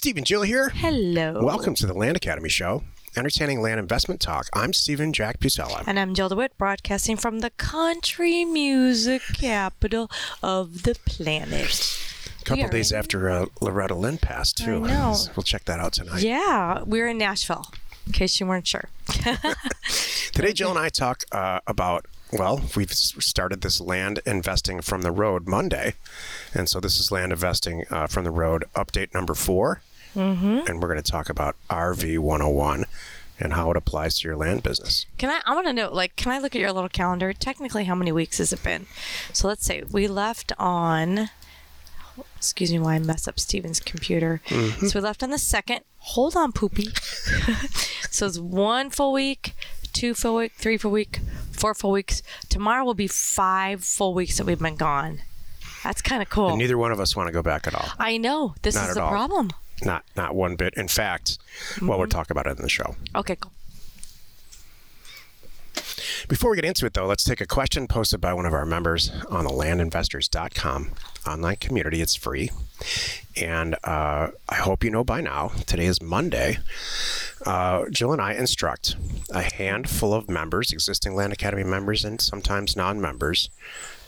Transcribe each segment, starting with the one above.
Steve and Jill here. Hello. Welcome to the Land Academy Show, entertaining land investment talk. I'm Steven Jack Butala. And I'm Jill DeWitt, broadcasting from the country music capital of the planet. A couple days in- after uh, Loretta Lynn passed, too. I know. We'll check that out tonight. Yeah, we're in Nashville, in case you weren't sure. Today, Jill and I talk uh, about, well, we've started this land investing from the road Monday. And so this is land investing uh, from the road update number 4 Mm-hmm. And we're going to talk about RV 101 and how it applies to your land business. Can I? I want to know, like, can I look at your little calendar? Technically, how many weeks has it been? So let's say we left on. Excuse me, while I mess up Steven's computer. So we left on the second. Hold on, poopy. so it's one full week, two full week, three full week, four full weeks. Tomorrow will be five full weeks that we've been gone. That's kind of cool. And neither one of us want to go back at all. I know this Not is the all. problem. Not not one bit. In fact, well, we'll talk about it in the show. Okay, cool. Before we get into it, though, let's take a question posted by one of our members on the landinvestors.com online community. It's free. And uh, I hope you know by now, today is Monday. Uh, Jill and I instruct a handful of members, existing Land Academy members, and sometimes non members.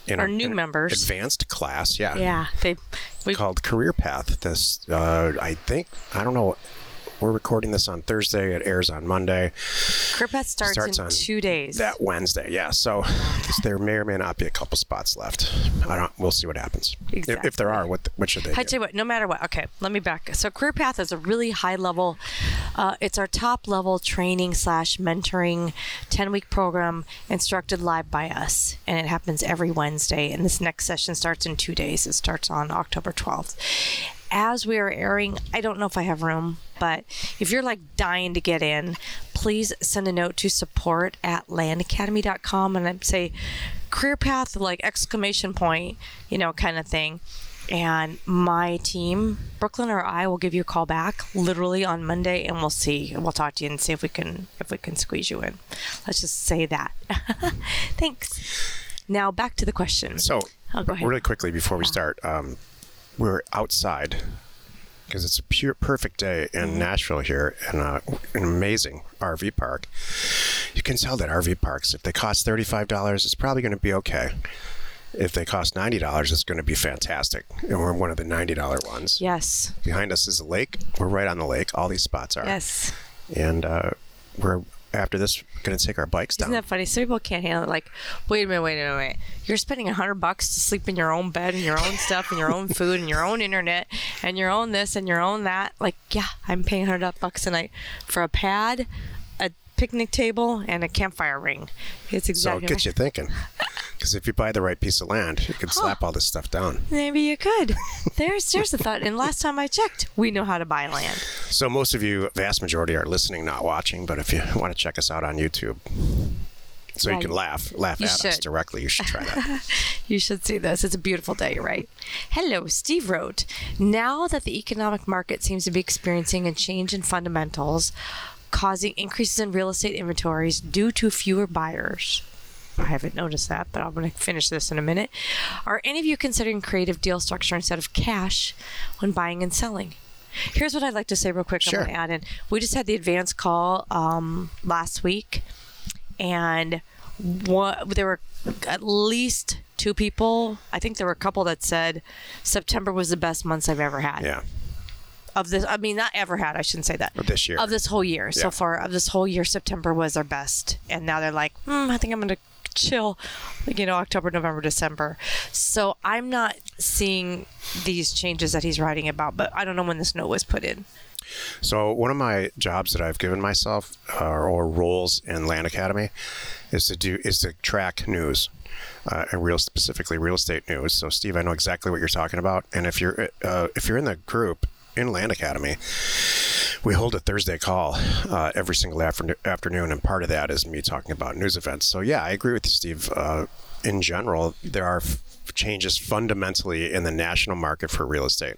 In a- new members. Advanced class, yeah. Yeah, they. We, Called Career Path. This, uh, I think, I don't know. We're recording this on Thursday. It airs on Monday. Career Path starts, starts in on two days. That Wednesday, yeah. So there may or may not be a couple spots left. I don't. We'll see what happens. If, if there are, what what should they I do? tell you what, no matter what. Okay, let me back. So Career Path is a really high level. Uh, it's our top level training slash mentoring, ten week program instructed live by us, and it happens every Wednesday. And this next session starts in two days. It starts on October twelfth. As we are airing, I don't know if I have room, but if you're like dying to get in, please send a note to support at landacademy.com and I'd say career path, like exclamation point, you know, kind of thing and my team, Brooklyn or I, will give you a call back literally on Monday, and we'll see. We'll talk to you and see if we can if we can squeeze you in. Let's just say that. Thanks. Now back to the question. So Oh, go ahead. really quickly before we start, um, we're outside because it's a pure perfect day in Mm-hmm. Nashville here, and uh, an amazing RV park. You can tell that RV parks, if they cost thirty five dollars, it's probably going to be okay. If they cost ninety dollars, it's going to be fantastic. And we're one of the ninety dollar ones. yes. Behind us is a lake. We're right on the lake. All these spots are. Yes. And uh, we're after this going to take our bikes down. Isn't that funny? Some people can't handle it. Like, wait a minute, wait a minute, wait. You're spending a hundred bucks to sleep in your own bed and your own stuff and your own food and your own internet and your own this and your own that. Like, yeah, I'm paying hundred bucks a night for a pad, a picnic table, and a campfire ring. It's exactly. so it gets you thinking. Because if you buy the right piece of land, you can slap all this stuff down. Maybe you could. There's there's a thought. And last time I checked, we know how to buy land. So most of you, vast majority, are listening, not watching. But if you want to check us out on YouTube, so you can laugh, laugh at us directly, you should try that. You should see this. It's a beautiful day, right? Hello, Steve wrote. Now that the economic market seems to be experiencing a change in fundamentals, causing increases in real estate inventories due to fewer buyers. I haven't noticed that, but I'm going to finish this in a minute. Are any of you considering creative deal structure instead of cash when buying and selling? Here's what I'd like to say real quick. Sure. I'm going to add in. We just had the advance call um, last week, and what there were at least two people. I think there were a couple that said September was the best months I've ever had Yeah. of this. I mean, not ever had. I shouldn't say that. Of this year. Of this whole year Yeah. so far. Of this whole year, September was our best, and now they're like, hmm, I think I'm gonna chill, like, you know, October, November, December. So I'm not seeing these changes that he's writing about, but I don't know when this note was put in. So one of my jobs that I've given myself, uh, or roles in Land Academy, is to do is to track news, uh, and real specifically real estate news. So Steve, I know exactly what you're talking about, and if you're uh, if you're in the group in Land Academy, we hold a Thursday call uh, every single afternoon, afternoon, and part of that is me talking about news events. So yeah, I agree with you, Steve. Uh, in general, there are f- changes fundamentally in the national market for real estate.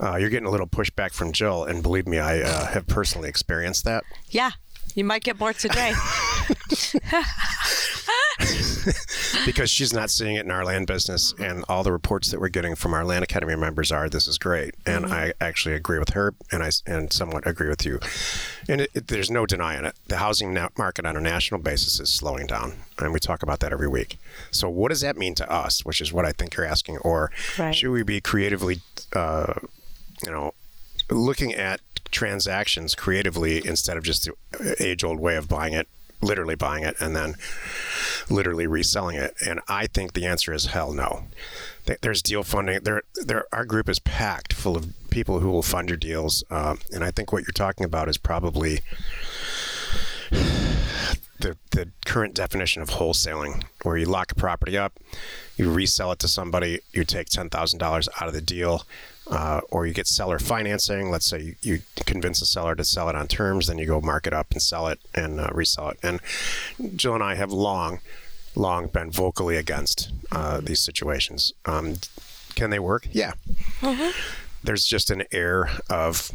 Uh, you're getting a little pushback from Jill, and believe me, I uh, have personally experienced that. Yeah, you might get more today. because she's not seeing it in our land business, and all the reports that we're getting from our land academy members are this is great, and I actually agree with her, and I and somewhat agree with you, and it, it, there's no denying it. The housing market on a national basis is slowing down, and we talk about that every week. So what does that mean to us? Which is what I think you're asking, or Right. should we be creatively, uh, you know, looking at transactions creatively instead of just the age old way of buying it, literally buying it and then literally reselling it? And I think the answer is hell no. There's deal funding. There, there. Our group is packed full of people who will fund your deals, um, and I think what you're talking about is probably the, the current definition of wholesaling, where you lock a property up, you resell it to somebody, you take $10,000 out of the deal, uh, or you get seller financing. Let's say you, you convince a seller to sell it on terms, then you go mark it up and sell it and uh, resell it. And Jill and I have long, long been vocally against uh, these situations. Um, can they work? Yeah. There's just an air of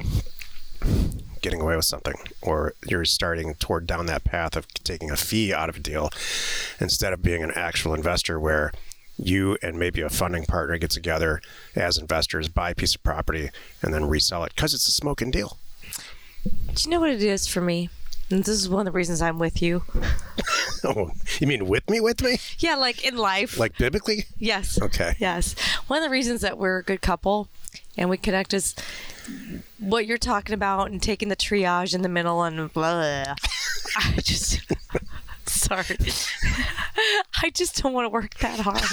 getting away with something, or you're starting toward down that path of taking a fee out of a deal instead of being an actual investor where you and maybe a funding partner get together as investors, buy a piece of property, and then resell it because it's a smoking deal. Do you know what it is for me? And this is one of the reasons I'm with you. Oh, you mean with me, with me? Yeah, like in life. Like biblically? yes. Okay. Yes. One of the reasons that we're a good couple and we connect is what you're talking about and taking the triage in the middle and blah. I just. Sorry. I just don't want to work that hard.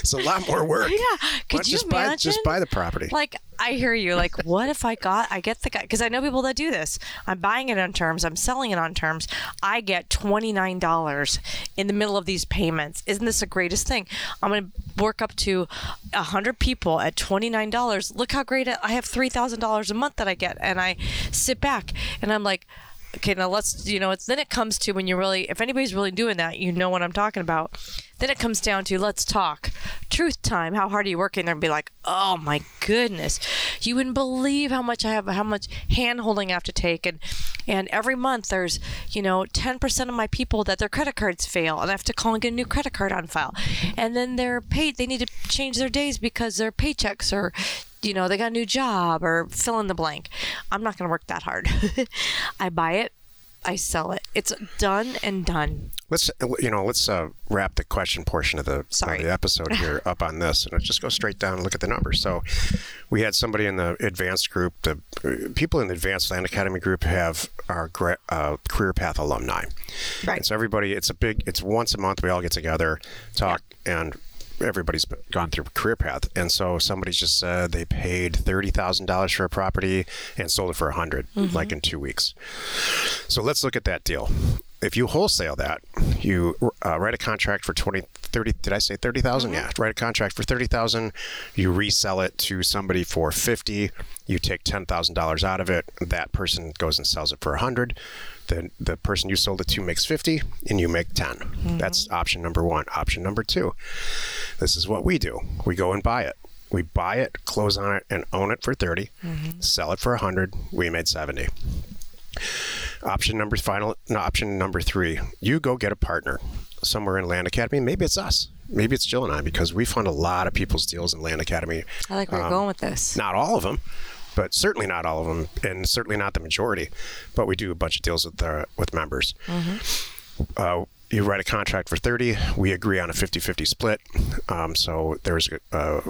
It's a lot more work. Yeah. Could you just imagine? buy just buy the property? Like, I hear you. Like, what if I got, I get the guy, because I know people that do this. I'm buying it on terms, I'm selling it on terms. I get $29 in the middle of these payments. Isn't this the greatest thing? I'm going to work up to 100 people at $29. Look how great I have $3,000 a month that I get. And I sit back and I'm like, okay, now let's, you know, it's then it comes to when you really, if anybody's really doing that, you know what I'm talking about. Then it comes down to let's talk truth time. How hard are you working there? And be like, oh my goodness, you wouldn't believe how much I have, how much hand holding I have to take. And, and every month there's, you know, 10% of my people that their credit cards fail and I have to call and get a new credit card on file. And then they're paid, they need to change their days because their paychecks are, you know, they got a new job or fill in the blank. I'm not going to work that hard. I buy it, I sell it. It's done and done. Let's you know let's uh, wrap the question portion of the, Sorry. the episode here up on this, and let's just go straight down and look at the numbers. So, we had somebody in the advanced group. The uh, people in the advanced land academy group have our gra- uh, career path alumni. Right. And so everybody, it's a big. It's once a month. We all get together, talk, and everybody's gone through career path. And so somebody just said they paid thirty thousand dollars for a property and sold it for a 100 like mm-hmm. in two weeks. So let's look at that deal. If you wholesale that, you uh, write a contract for 20, 30, did I say 30,000? Mm-hmm. Yeah, write a contract for 30,000, you resell it to somebody for 50, you take $10,000 out of it, that person goes and sells it for 100. Then the person you sold it to makes 50 and you make 10. Mm-hmm. That's option number 1. Option number 2. This is what we do. We go and buy it. We buy it, close on it, and own it for 30, mm-hmm. sell it for 100. We made 70. Option number final no, option number three, you go get a partner somewhere in Land Academy. Maybe it's us. Maybe it's Jill and I because we fund a lot of people's deals in Land Academy. I like where you're going with this. Not all of them, but certainly not all of them, and certainly not the majority. But we do a bunch of deals with uh, with members. Uh, you write a contract for 30 we agree on a 50-50 split. Um, so there's a,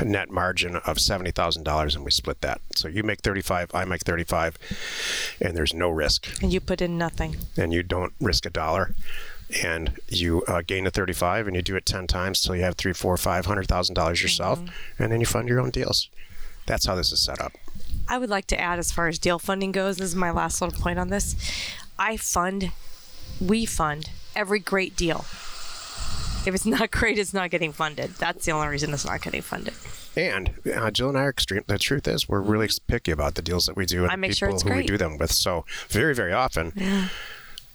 a net margin of $70000 and we split that. So you make 35 i make 35 and there's no risk. And you put in nothing. and you don't risk a dollar. And you uh, gain a 35 and you do it 10 times till you have three four five hundred thousand dollars yourself and then you fund your own deals. That's how this is set up. I would like to add, as far as deal funding goes, this is my last little point on this. I fund, we fund every great deal. If it's not great, it's not getting funded. That's the only reason it's not getting funded. And uh, Jill and I are extreme. The truth is, we're really picky about the deals that we do and I make sure people it's who we do them with. So very, very often,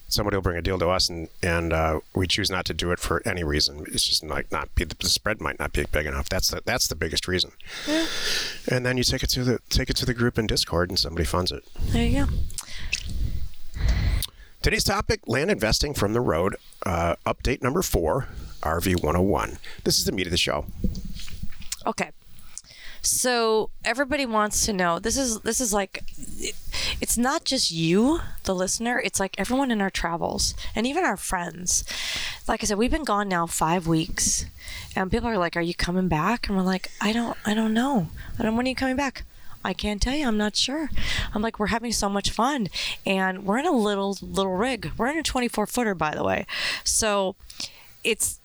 somebody will bring a deal to us, and and uh, we choose not to do it for any reason. It's just might not be the spread might not be big enough. That's the that's the biggest reason. And then you take it to the take it to the group in Discord, and somebody funds it. There you go. Today's topic land investing from the road, uh, update number four, RV 101. This is the meat of the show. Okay. So everybody wants to know. This is this is like it, it's not just you, the listener. It's like everyone in our travels and even our friends. Like I said, we've been gone now five weeks, and people are like, "Are you coming back?" And we're like, "I don't, I don't know. I don't. When are you coming back?" I can't tell you. I'm not sure. I'm like, we're having so much fun, and we're in a little little rig. We're in a 24 footer, by the way. So it's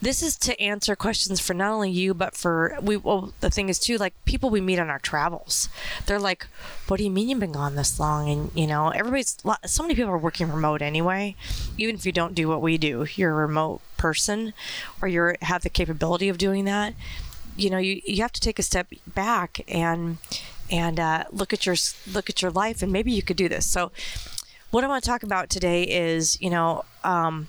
this is to answer questions for not only you but for we well the thing is too like people we meet on our travels they're like what do you mean you've been gone this long and you know everybody's so many people are working remote anyway even if you don't do what we do you're a remote person or you have the capability of doing that you know you, you have to take a step back and and uh, look at your look at your life and maybe you could do this so what i want to talk about today is you know um,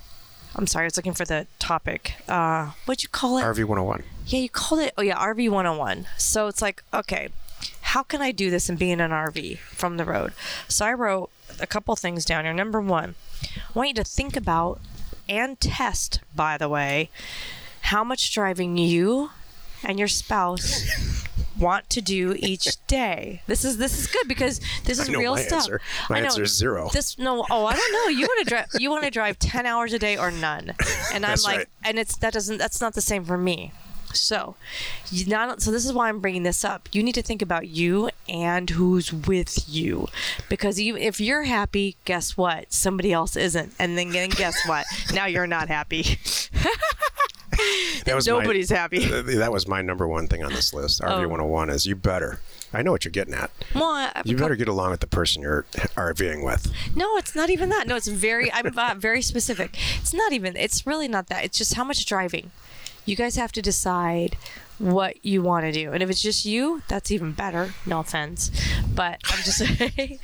I'm sorry, I was looking for the topic. Uh, what'd you call it? RV 101. Yeah, you called it. Oh yeah, RV 101. So it's like, okay, how can I do this and be in an RV from the road? So I wrote a couple things down here. Number one, I want you to think about and test, by the way, how much driving you and your spouse want to do each day. This is this is good because this is real stuff. Answer. My I know. answer is zero. This no, oh, I don't know. You want to drive? You want to drive ten hours a day or none? And I'm That's like, right. and it's that doesn't that's not the same for me. So, you not so this is why I'm bringing this up. You need to think about you and who's with you, because you, if you're happy, guess what? Somebody else isn't, and then, then guess what? Now you're not happy. That was Nobody's my, happy. That was my number one thing on this list. RV Oh. 101 is you better. I know what you're getting at. Well, I- You better get along with the person you're RVing with. No, it's not even that. No, it's very. I'm uh, very specific. It's not even. It's really not that. It's just how much driving. You guys have to decide what you want to do, and if it's just you, that's even better. No offense, but I'm just saying.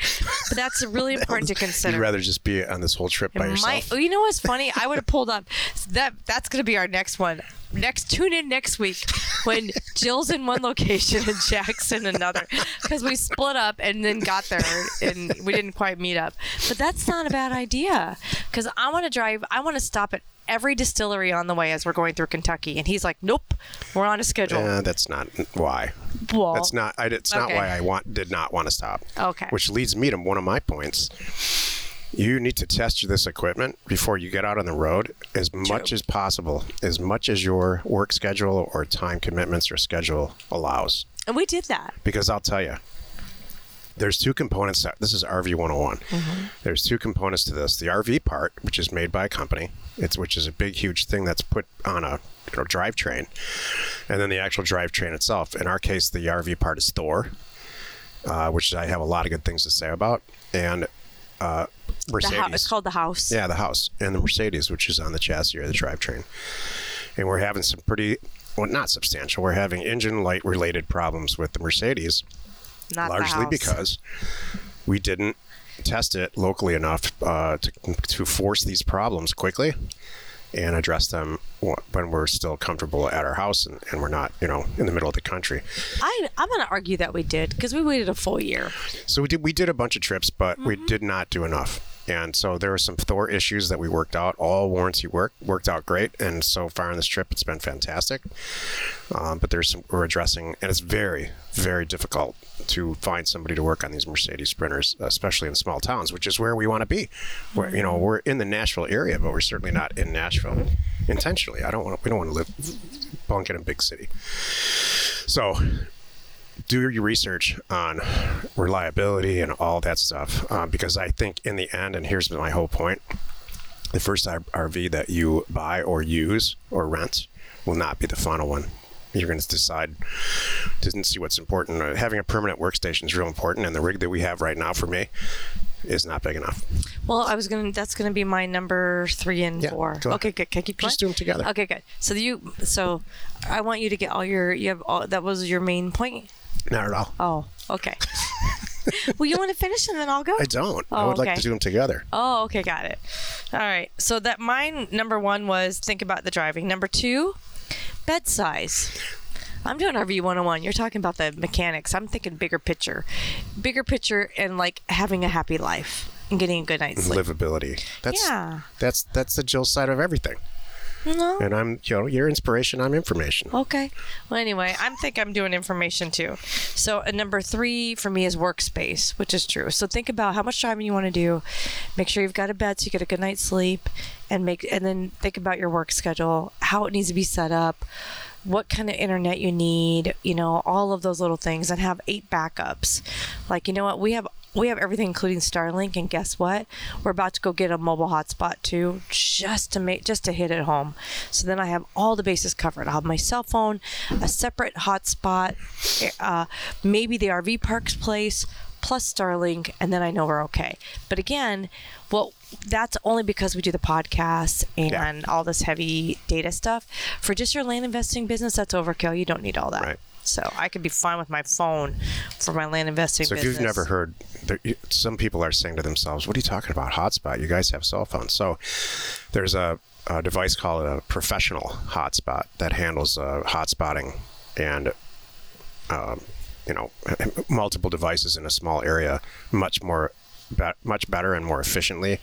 but that's really important to consider. You'd rather just be on this whole trip by yourself. might- you know what's funny? I would have pulled up. That that's gonna be our next one. Next, tune in next week when Jill's in one location and Jack's in another, because we split up and then got there and we didn't quite meet up. But that's not a bad idea, because I want to drive. I want to stop at every distillery on the way as we're going through Kentucky, and he's like, "Nope, we're on a schedule." Uh, that's not why. well, That's not. I, it's not why I want did not want to stop. Okay. Which leads me to one of my points. You need to test this equipment before you get out on the road as much as possible, as much as your work schedule or time commitments or schedule allows. and we did that. Because I'll tell you, there's two components. That, this is RV 101. There's two components to this. The RV part, which is made by a company, it's which is a big, huge thing that's put on a you know, drivetrain, and then the actual drivetrain itself. In our case, the RV part is Thor, uh, which I have a lot of good things to say about, and uh, The Mercedes. house. It's called the house. Yeah, the house and the Mercedes, which is on the chassis or the drivetrain. And we're having some pretty, well, not substantial. We're having engine light related problems with the Mercedes, Not largely because we didn't test it locally enough uh, to, to force these problems quickly and address them when we're still comfortable at our house and, and we're not, you know, in the middle of the country. I I'm gonna argue that we did because we waited a full year. So we did we did a bunch of trips, but we Mm-hmm. did not do enough. And so there were some Thor issues that we worked out. All warranty work worked out great, and so far on this trip, it's been fantastic. Um, but there's some we're addressing, and it's very, very difficult to find somebody to work on these Mercedes Sprinters, especially in small towns, which is where we want to be. Where you know we're in the Nashville area, but we're certainly not in Nashville intentionally. I don't want we don't want to live bunk in a big city. So do your research on reliability and all that stuff uh, because I think in the end, and here's my whole point the first RV that you buy or use or rent will not be the final one. You're going to decide to see what's important. Uh, having a permanent workstation is real important, and the rig that we have right now for me is not big enough. Well, I was gonna. That's gonna be my number three and Yeah, four. Okay, good. Can I keep going? Just do 'em together. Okay, good. So you. So I want you to get all your. You have all. That was your main point. Not at all. Oh, okay. well, you want to finish and then I'll go. I don't. I Oh, would like to do them together. Oh, okay, got it. All right. So that mine number one was think about the driving. Number two, bed size. I'm doing RV 101. You're talking about the mechanics. I'm thinking bigger picture, bigger picture, and like having a happy life. and getting a good night's sleep. livability. That's Yeah. that's that's the Jill side of everything. No. And I'm you know your inspiration. I'm information. Okay. Well, anyway, I'm think I'm doing information too. So, uh, number three for me is workspace, which is true. So, think about how much driving you want to do. Make sure you've got a bed so you get a good night's sleep, and make and then think about your work schedule, how it needs to be set up, what kind of internet you need, you know, all of those little things, and have eight backups. Like, you know what, we have. We have everything, including Starlink, and guess what? We're about to go get a mobile hotspot too, just to make, just to hit it home. So then I have all the bases covered. I'll have my cell phone, a separate hotspot, uh, maybe the RV park's place, plus Starlink, and then I know we're okay. But again, well, that's only because we do the podcast and all this heavy data stuff. For just your land investing business, that's overkill. You don't need all that. Right. So I could be fine with my phone for my land investing So if business. you've never heard, there, some people are saying to themselves, "What are you talking about? Hotspot? You guys have cell phones." So there's a, a device called a professional hotspot that handles uh, hotspotting and um, you know multiple devices in a small area much more. Be- much better and more efficiently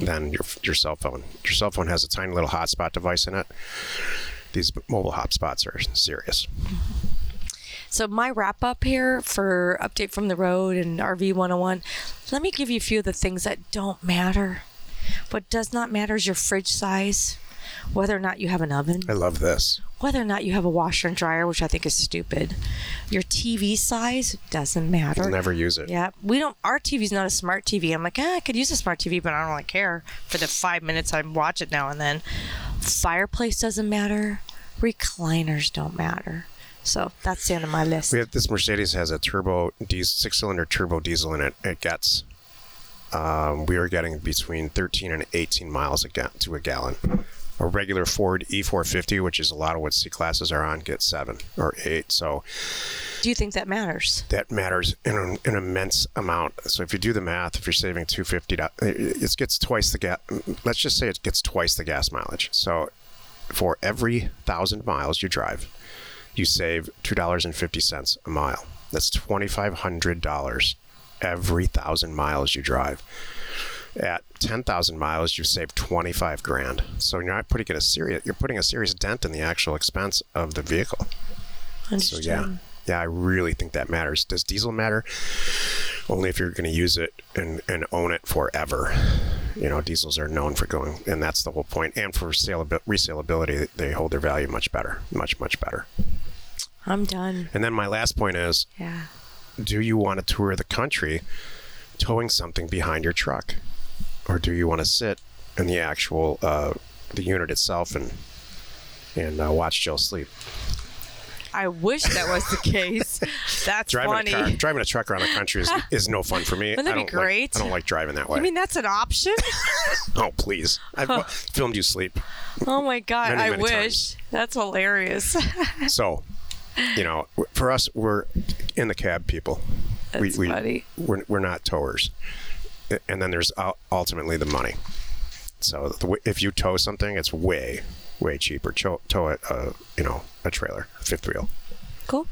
than your, your cell phone. Your cell phone has a tiny little hotspot device in it. These mobile hotspots are serious. So my wrap up here for update from the road and RV 101. Let me give you a few of the things that don't matter. What does not matter is your fridge size, whether or not you have an oven, I love this. whether or not you have a washer and dryer, which I think is stupid. Your TV size doesn't matter. I'll never use it. Yeah, we don't. Our TV's not a smart TV. I'm like, eh, I could use a smart TV, but I don't really care for the five minutes I watch it now and then. Fireplace doesn't matter. Recliners don't matter. So that's the end of my list. We have this Mercedes has a turbo diesel, six cylinder turbo diesel in it. It gets, um, we are getting between 13 and 18 miles a ga- to a gallon. A regular Ford E450, which is a lot of what C classes are on, gets seven or eight. So Do you think that matters? that matters in an, an immense amount. So if you do the math, if you're saving 250, it it gets twice the gas. Let's just say it gets twice the gas mileage. So for every thousand miles you drive, you save two dollars and fifty cents a mile. That's twenty five hundred dollars every thousand miles you drive. At ten thousand miles, you save twenty five grand. So you're not putting a serious you're putting a serious dent in the actual expense of the vehicle. So yeah, yeah, I really think that matters. Does diesel matter? Only if you're going to use it and, and own it forever. You know, diesels are known for going, and that's the whole point. And for saleabil- resaleability, they hold their value much better, much much better. I'm done. And then my last point is: Yeah. Do you want to tour the country towing something behind your truck, or do you want to sit in the actual uh, the unit itself and and uh, watch Jill sleep? I wish that was the case. That's driving funny. a car, driving a truck around the country is, is no fun for me. Wouldn't that I be don't like- great? I don't like driving that way. I mean, that's an option. oh please! I've filmed you sleep. oh my god, Many, I many wish. times. That's hilarious. So, you know, for us, we're in the cab people. That's we, we, funny. We're, we're not towers. And then there's ultimately the money. So the, if you tow something, it's way, way cheaper. Tow, tow it, uh, you know, a trailer, a fifth wheel. cool.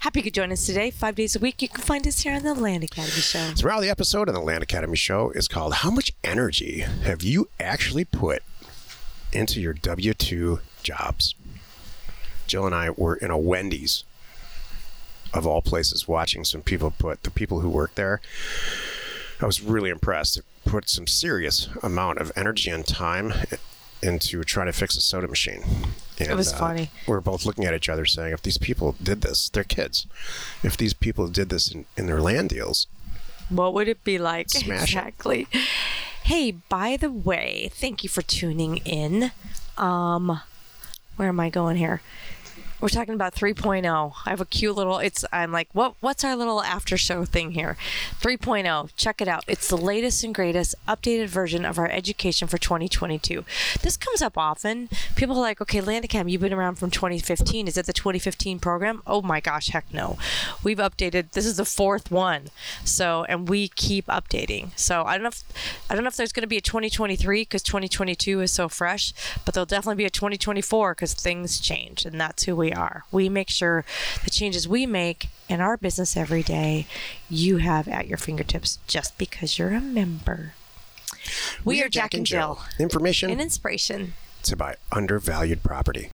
Happy you could join us today. Five days a week. You can find us here on the Land Academy Show. So now the episode of the Land Academy show is called How Much Energy Have You Actually Put into Your W 2 Jobs? Jill and I were in a Wendy's, of all places, watching some people put, the people who work there. I was really impressed. It put some serious amount of energy and time into trying to fix a soda machine. And, was uh, funny. We were both looking at each other saying, if these people did this, they're kids. If these people did this in, in their land deals, What would it be like? Smash it. exactly. Hey, by the way, thank you for tuning in. Um, where am I going here? We're talking about 3.0. I have a cute little. It's. I'm like, what? What's our little after show thing here? 3.0. Check it out. It's the latest and greatest updated version of our education for 2022. This comes up often. People are like, okay, Landicam, you've been around from 2015. Is it the 2015 program? Oh my gosh, heck no. We've updated. This is the fourth one. So, and we keep updating. So I don't know. If, I don't know if there's going to be a 2023 because 2022 is so fresh, but there'll definitely be a 2024 because things change, and that's who we we are. We make sure the changes we make in our business every day, you have at your fingertips just because you're a member. We, are Jack, and Jill. Information and inspiration. to buy undervalued property.